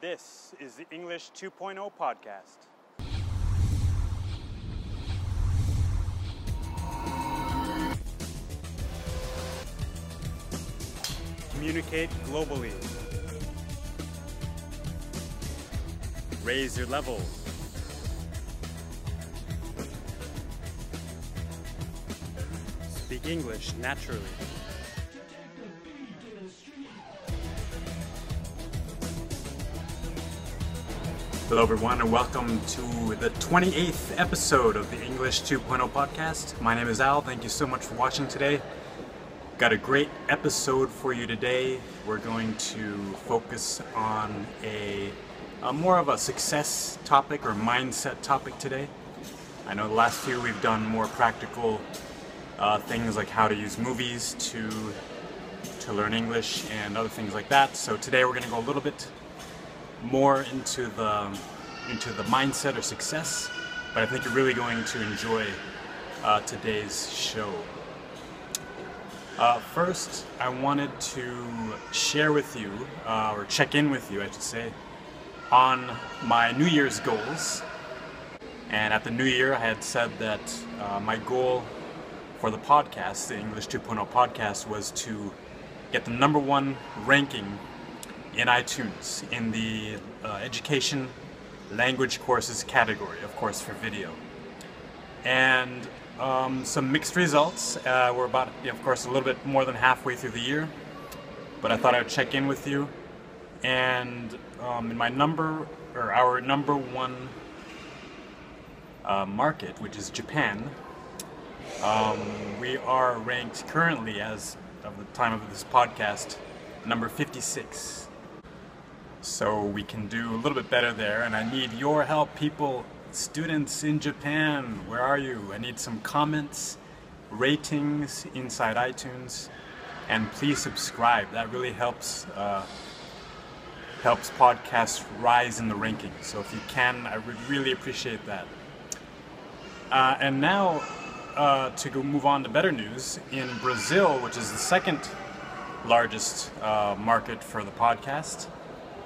This is the English 2.0 podcast. Communicate globally. Raise your level. Speak English naturally. Hello, everyone, and welcome to the 28th episode of the English 2.0 podcast. My name is Al. Thank you so much for watching today. Got a great episode for you today. We're going to focus on a, a more of a success topic or mindset topic today. I know the last few we've done more practical uh, things like how to use movies to to learn English and other things like that. So today we're going to go a little bit more into the into the mindset of success, but I think you're really going to enjoy uh, today's show. Uh, first, I wanted to share with you, uh, or check in with you, I should say, on my New Year's goals. And at the New Year, I had said that uh, my goal for the podcast, the English 2.0 podcast, was to get the number one ranking in iTunes in the uh, education language courses category, of course, for video. And um, some mixed results. Uh, we're about, of course, a little bit more than halfway through the year, but I thought I would check in with you. And um, in my number, or our number one uh, market, which is Japan, um, we are ranked currently, as of the time of this podcast, number 56. So we can do a little bit better there, and I need your help, people, students in Japan. Where are you? I need some comments, ratings inside iTunes, and please subscribe. That really helps uh, helps podcasts rise in the rankings. So if you can, I would really appreciate that. Uh, and now uh, to go move on to better news in Brazil, which is the second largest uh, market for the podcast.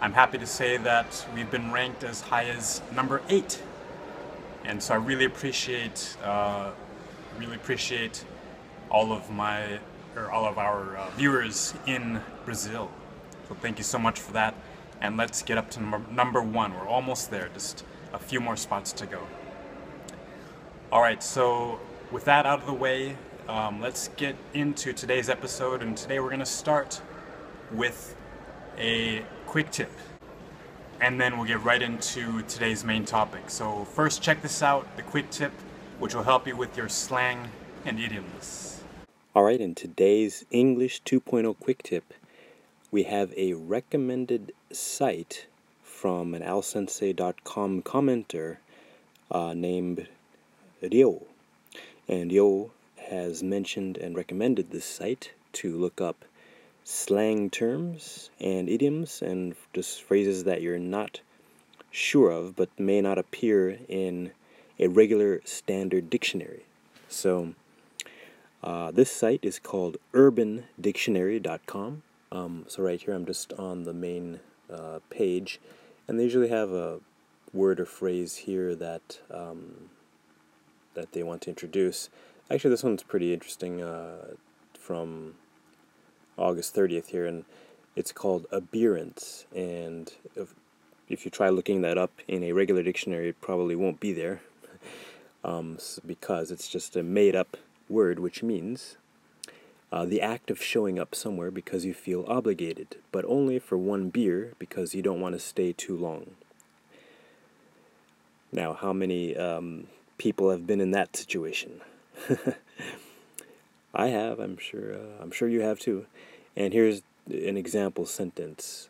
I'm happy to say that we've been ranked as high as number eight, and so I really appreciate uh, really appreciate all of my or all of our uh, viewers in Brazil. So thank you so much for that, and let's get up to number, number one. We're almost there, just a few more spots to go. All right, so with that out of the way, um, let's get into today's episode, and today we're going to start with a quick tip. And then we'll get right into today's main topic. So, first, check this out the quick tip, which will help you with your slang and idioms. Alright, in today's English 2.0 quick tip, we have a recommended site from an alsensei.com commenter uh, named Ryo. And Ryo has mentioned and recommended this site to look up slang terms and idioms and just phrases that you're not sure of but may not appear in a regular standard dictionary. So, uh, this site is called urbandictionary.com. Um, so, right here, I'm just on the main uh, page, and they usually have a word or phrase here that um, that they want to introduce. Actually, this one's pretty interesting uh, from August 30th here, and it's called abeerance. And if, if you try looking that up in a regular dictionary, it probably won't be there um, because it's just a made up word which means uh, the act of showing up somewhere because you feel obligated, but only for one beer because you don't want to stay too long. Now, how many um, people have been in that situation? I have. I'm sure. Uh, I'm sure you have too. And here's an example sentence.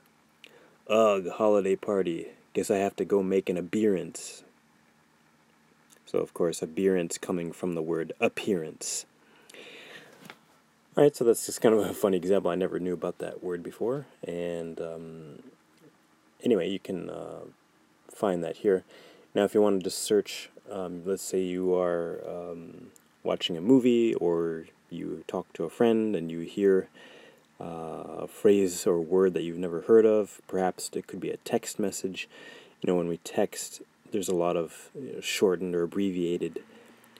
Ugh, holiday party. Guess I have to go make an abeerance. So of course, abeerance coming from the word appearance. Alright, so that's just kind of a funny example. I never knew about that word before. And um, anyway, you can uh, find that here. Now, if you wanted to search, um, let's say you are um, watching a movie or you talk to a friend and you hear uh, a phrase or word that you've never heard of. Perhaps it could be a text message. You know, when we text, there's a lot of you know, shortened or abbreviated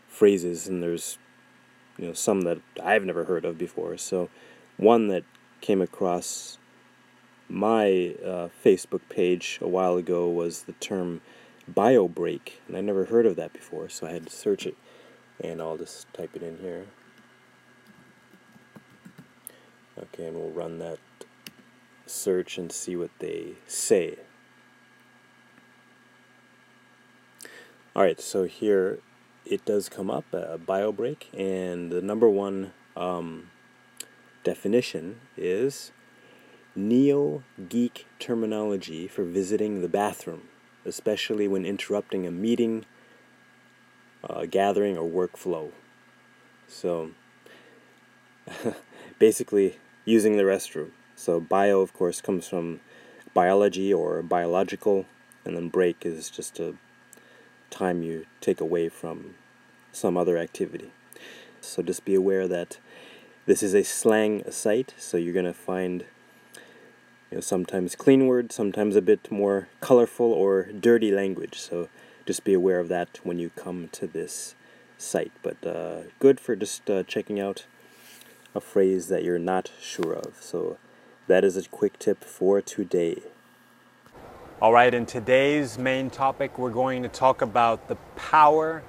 phrases, and there's you know some that I've never heard of before. So, one that came across my uh, Facebook page a while ago was the term bio break, and I never heard of that before, so I had to search it, and I'll just type it in here. Okay, and we'll run that search and see what they say. Alright, so here it does come up, a bio break, and the number one um, definition is neo geek terminology for visiting the bathroom, especially when interrupting a meeting, uh, gathering, or workflow. So, basically, using the restroom. So, bio, of course, comes from biology or biological, and then break is just a time you take away from some other activity. So, just be aware that this is a slang site, so you're going to find you know, sometimes clean words, sometimes a bit more colorful or dirty language. So just be aware of that when you come to this site. But uh, good for just uh, checking out a phrase that you're not sure of. So that is a quick tip for today. All right, in today's main topic, we're going to talk about the power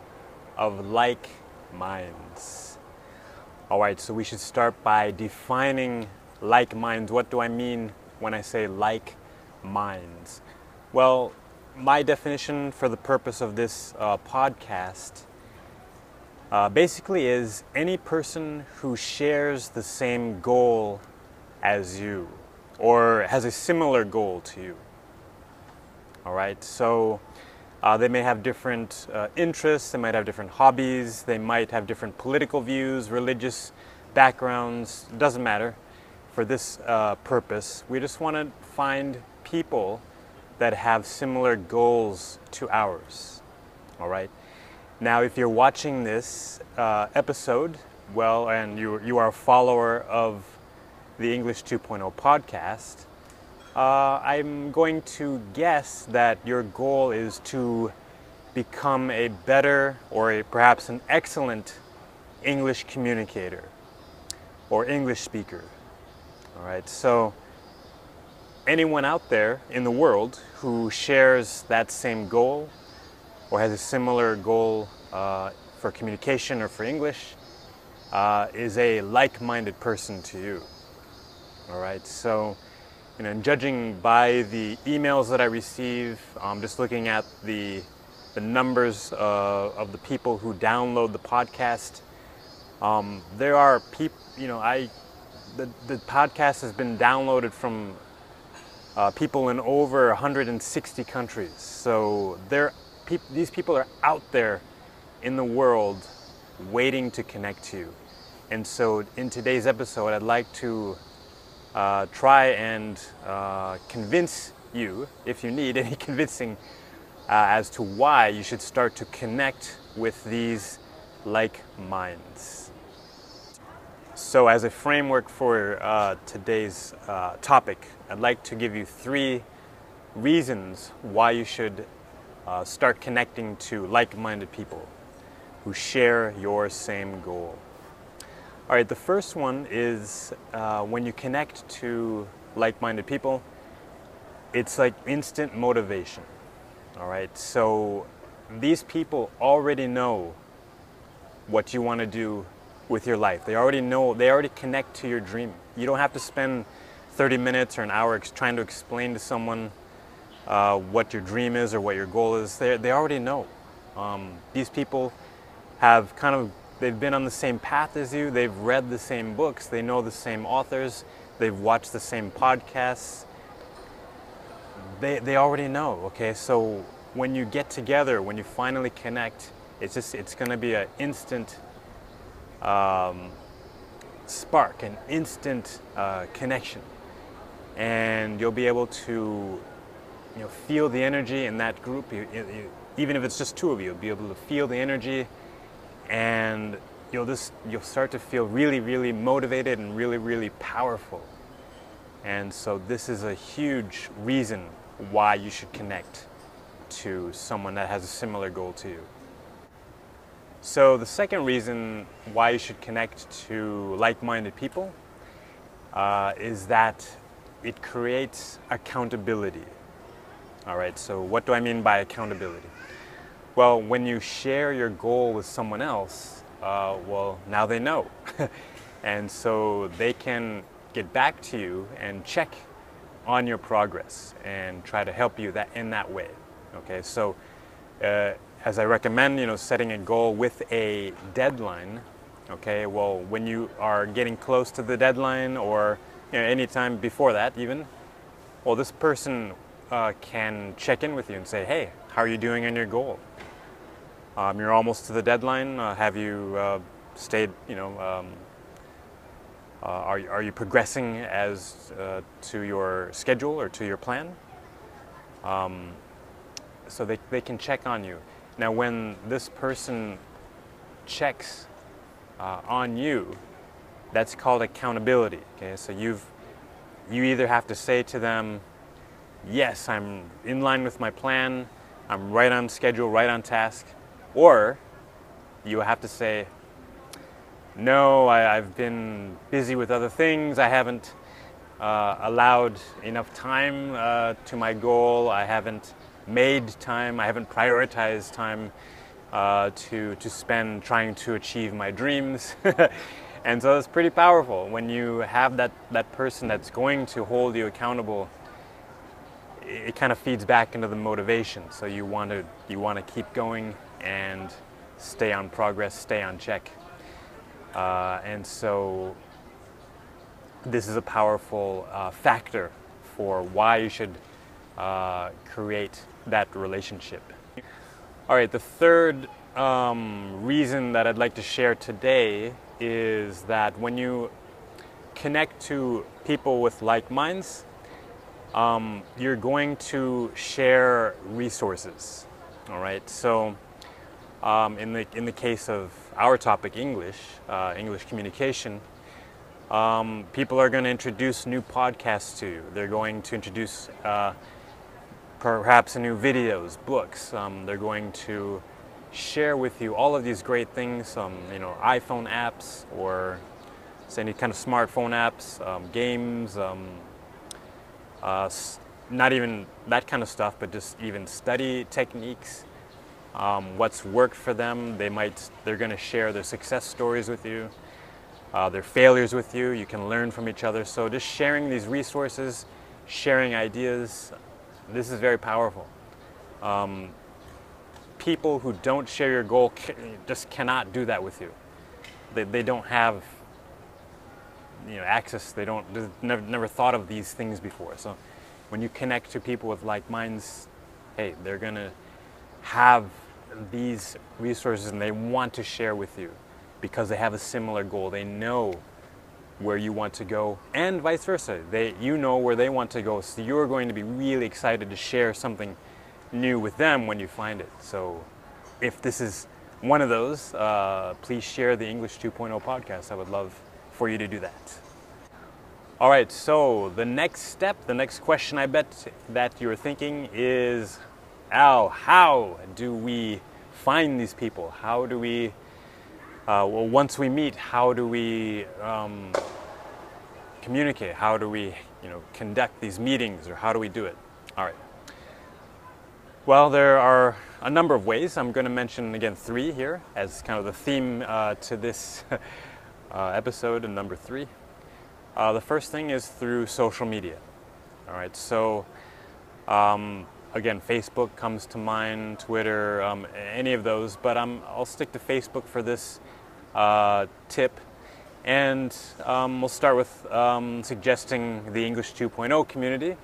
of like minds. All right, so we should start by defining like minds. What do I mean when I say like minds? Well, my definition for the purpose of this uh, podcast uh, basically is any person who shares the same goal as you or has a similar goal to you. All right, so uh, they may have different uh, interests, they might have different hobbies, they might have different political views, religious backgrounds, doesn't matter for this uh, purpose. We just want to find people that have similar goals to ours. All right. Now, if you're watching this uh, episode, well, and you, you are a follower of the English 2.0 podcast, uh, I'm going to guess that your goal is to become a better or a, perhaps an excellent English communicator or English speaker. All right, so anyone out there in the world who shares that same goal or has a similar goal uh, for communication or for English uh, is a like minded person to you. All right, so you know, judging by the emails that I receive, um, just looking at the the numbers uh, of the people who download the podcast, um, there are people. You know, I the, the podcast has been downloaded from uh, people in over 160 countries. So pe- these people are out there in the world waiting to connect to you. And so in today's episode, I'd like to uh, try and uh, convince you, if you need any convincing, uh, as to why you should start to connect with these like minds. So, as a framework for uh, today's uh, topic, I'd like to give you three reasons why you should uh, start connecting to like minded people who share your same goal. All right, the first one is uh, when you connect to like minded people, it's like instant motivation. All right, so these people already know what you want to do with your life. They already know, they already connect to your dream. You don't have to spend 30 minutes or an hour trying to explain to someone uh, what your dream is or what your goal is. They, they already know. Um, these people have kind of, they've been on the same path as you, they've read the same books, they know the same authors, they've watched the same podcasts. They, they already know, okay? So when you get together, when you finally connect, it's just, it's gonna be an instant um, spark, an instant uh, connection. And you'll be able to you know, feel the energy in that group. You, you, even if it's just two of you, be able to feel the energy and you'll just you'll start to feel really really motivated and really really powerful And so this is a huge reason why you should connect to someone that has a similar goal to you. So the second reason why you should connect to like-minded people uh, is that it creates accountability. All right, so what do I mean by accountability? Well, when you share your goal with someone else, uh, well, now they know. and so they can get back to you and check on your progress and try to help you that in that way. Okay, so uh, as I recommend, you know, setting a goal with a deadline. Okay, well, when you are getting close to the deadline or you know, anytime before that, even, well, this person uh, can check in with you and say, hey, how are you doing on your goal? Um, you're almost to the deadline. Uh, have you uh, stayed, you know, um, uh, are, are you progressing as uh, to your schedule or to your plan? Um, so they, they can check on you. Now, when this person checks uh, on you, that's called accountability. Okay, so you've you either have to say to them, "Yes, I'm in line with my plan. I'm right on schedule, right on task," or you have to say, "No, I, have been busy with other things. I haven't uh, allowed enough time uh, to my goal. I haven't." made time, I haven't prioritized time uh, to, to spend trying to achieve my dreams. and so it's pretty powerful when you have that, that person that's going to hold you accountable. It, kind of feeds back into the motivation. So you want to you want to keep going and stay on progress, stay on check. Uh, and so this is a powerful uh, factor for why you should uh, create that relationship. All right, the third um, reason that I'd like to share today is that when you connect to people with like minds, um, you're going to share resources. All right, so um, in the in the case of our topic, English, uh, English communication, um, people are going to introduce new podcasts to you. They're going to introduce uh, perhaps new videos, books. Um, they're going to share with you all of these great things, um, you know, iPhone apps or any kind of smartphone apps, um, games, uh, not even that kind of stuff, but just even study techniques, um, what's worked for them. They might, they're going to share their success stories with you, uh, their failures with you. You can learn from each other. So just sharing these resources, sharing ideas, this is very powerful. Um, people who don't share your goal just cannot do that with you. They, they don't have you know access. They don't never never thought of these things before. So when you connect to people with like minds, hey, they're gonna have these resources and they want to share with you because they have a similar goal. They know where you want to go and vice versa. They, you know where they want to go, so you're going to be really excited to share something new with them when you find it. So if this is one of those, uh, please share the English 2.0 podcast. I would love for you to do that. All right, so the next step, the next question I bet that you're thinking is, Al, how do we find these people? How do we uh, well, once we meet, how do we um, communicate? How do we, you know, conduct these meetings, or how do we do it? All right. Well, there are a number of ways. I'm going to mention again three here as kind of the theme uh, to this uh, episode, and number three. Uh, the first thing is through social media. All right, so um, again, Facebook comes to mind, Twitter, um, any of those, but I'll stick to Facebook for this uh, tip. And um, we'll start with um, suggesting the English 2.0 community.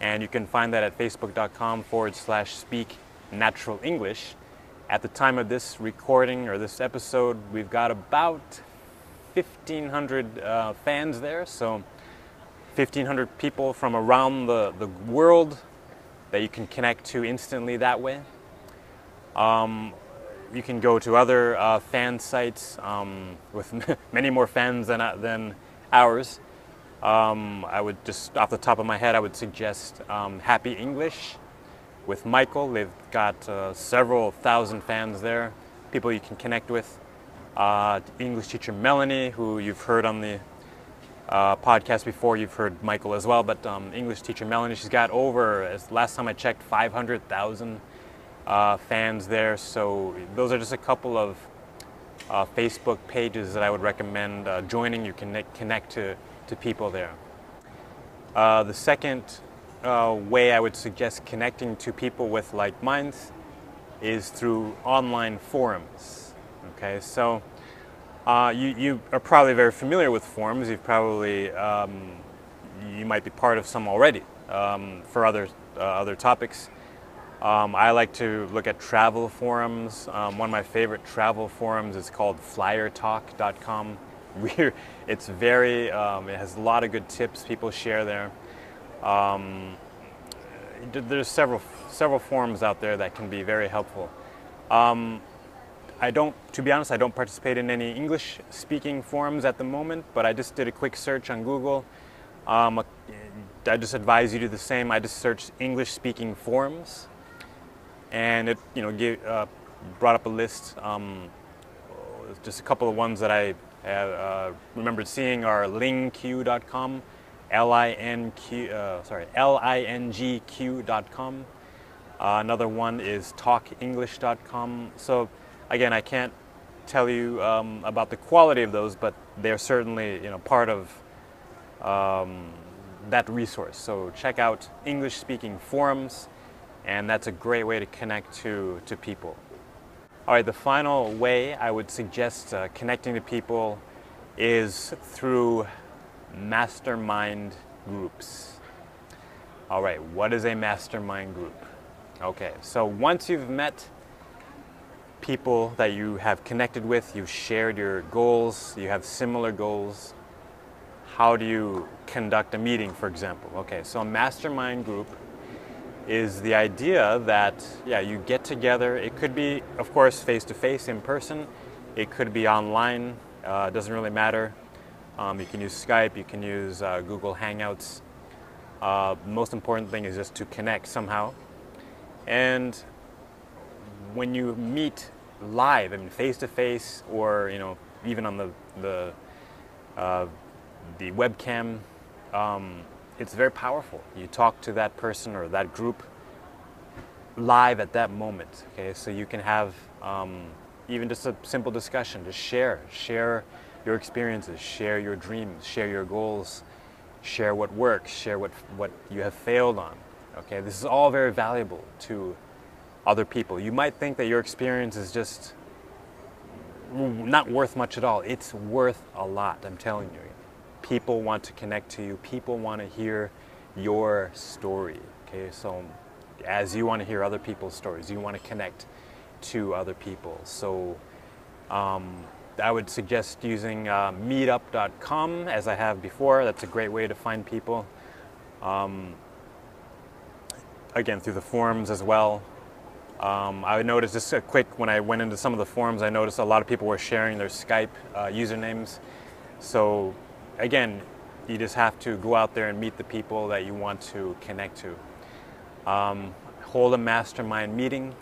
And you can find that at facebook.com forward slash speak natural English. At the time of this recording or this episode, we've got about 1,500 uh, fans there. So 1,500 people from around the, the world that you can connect to instantly that way. Um, you can go to other uh, fan sites um, with many more fans than, uh, than ours. Um, I would just, off the top of my head, I would suggest um, Happy English with Michael. They've got uh, several thousand fans there, people you can connect with. Uh, English teacher Melanie, who you've heard on the uh, podcast before, you've heard Michael as well, but um, English teacher Melanie, she's got over, as last time I checked, 500,000 uh, fans there. So those are just a couple of uh, Facebook pages that I would recommend uh, joining. You can connect to to people there. Uh, the second uh, way I would suggest connecting to people with like minds is through online forums. Okay, so uh, you, you are probably very familiar with forums. You've probably um, you might be part of some already um, for other uh, other topics. Um, I like to look at travel forums. Um, one of my favorite travel forums is called FlyerTalk.com. It's very, um, it has a lot of good tips people share there. Um, there's several, several forums out there that can be very helpful. Um, I don't, to be honest, I don't participate in any English speaking forums at the moment, but I just did a quick search on Google. Um, I just advise you to do the same. I just searched English speaking forums and it, you know, uh, brought up a list. Um, just a couple of ones that I uh, remembered seeing are lingq.com, L-I-N-Q, uh, sorry, L-I-N-G-Q.com. Uh, another one is talkenglish.com. So again, I can't tell you um, about the quality of those, but they're certainly you know part of um, that resource. So check out English-speaking forums, and that's a great way to connect to to people. All right, the final way I would suggest uh, connecting to people is through mastermind groups. All right, what is a mastermind group? Okay, so once you've met people that you have connected with, you've shared your goals, you have similar goals, how do you conduct a meeting, for example? Okay, so a mastermind group is the idea that yeah you get together. It could be of course face to face in person. It could be online. Uh, doesn't really matter. Um, you can use skype you can use uh, google hangouts. Uh, most important thing is just to connect somehow. And when you meet live i mean face to face or you know even on the the uh, the webcam um, it's very powerful. You talk to that person or that group live at that moment. Okay, so you can have um, even just a simple discussion. Just share, share your experiences, share your dreams, share your goals, share what works, share what what you have failed on. Okay, this is all very valuable to other people. You might think that your experience is just not worth much at all. It's worth a lot. I'm telling you people want to connect to you. People want to hear your story. Okay, so as you want to hear other people's stories, you want to connect to other people. So um, I would suggest using uh, meetup.com as I have before. That's a great way to find people. Um, again, through the forums as well. Um, I noticed just a quick when I went into some of the forums, I noticed a lot of people were sharing their Skype uh, usernames. So again, you just have to go out there and meet the people that you want to connect to. Um, hold a mastermind meeting,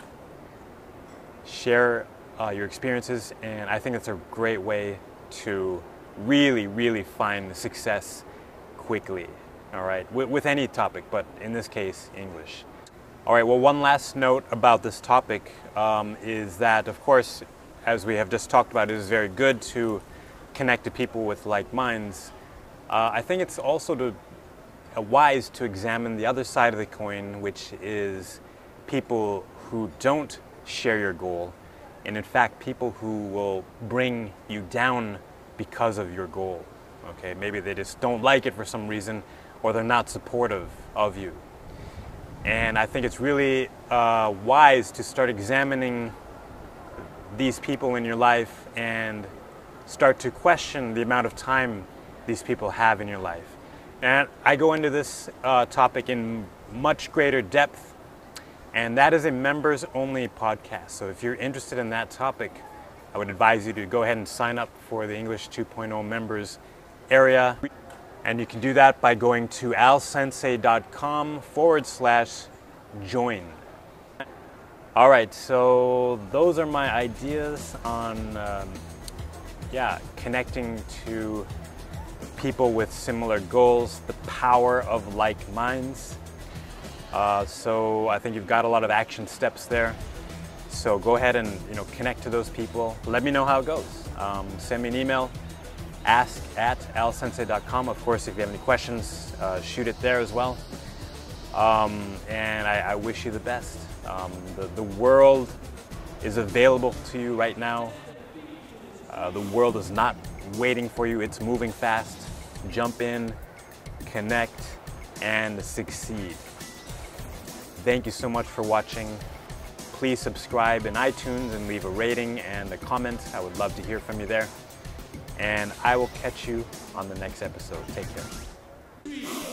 share uh, your experiences, and I think it's a great way to really, really find success quickly. All right, with, with any topic, but in this case, English. All right, well, one last note about this topic um, is that, of course, as we have just talked about, it is very good to connect to people with like minds, uh, I think it's also to, uh, wise to examine the other side of the coin, which is people who don't share your goal, and in fact, people who will bring you down because of your goal. Okay, maybe they just don't like it for some reason, or they're not supportive of you. And I think it's really uh, wise to start examining these people in your life and start to question the amount of time these people have in your life. And I go into this uh, topic in much greater depth, and that is a members only podcast. So if you're interested in that topic, I would advise you to go ahead and sign up for the English 2.0 members area. And you can do that by going to alsensei.com forward slash join. All right, so those are my ideas on, um, yeah, connecting to people with similar goals, the power of like minds. Uh, so I think you've got a lot of action steps there. So go ahead and you know connect to those people. Let me know how it goes. Um, send me an email, ask at alsensei.com. Of course, if you have any questions, uh, shoot it there as well. Um, and I, I, wish you the best. Um, the, the world is available to you right now. Uh, the world is not waiting for you, it's moving fast. Jump in, connect, and succeed. Thank you so much for watching. Please subscribe in iTunes and leave a rating and a comment. I would love to hear from you there and I will catch you on the next episode. Take care.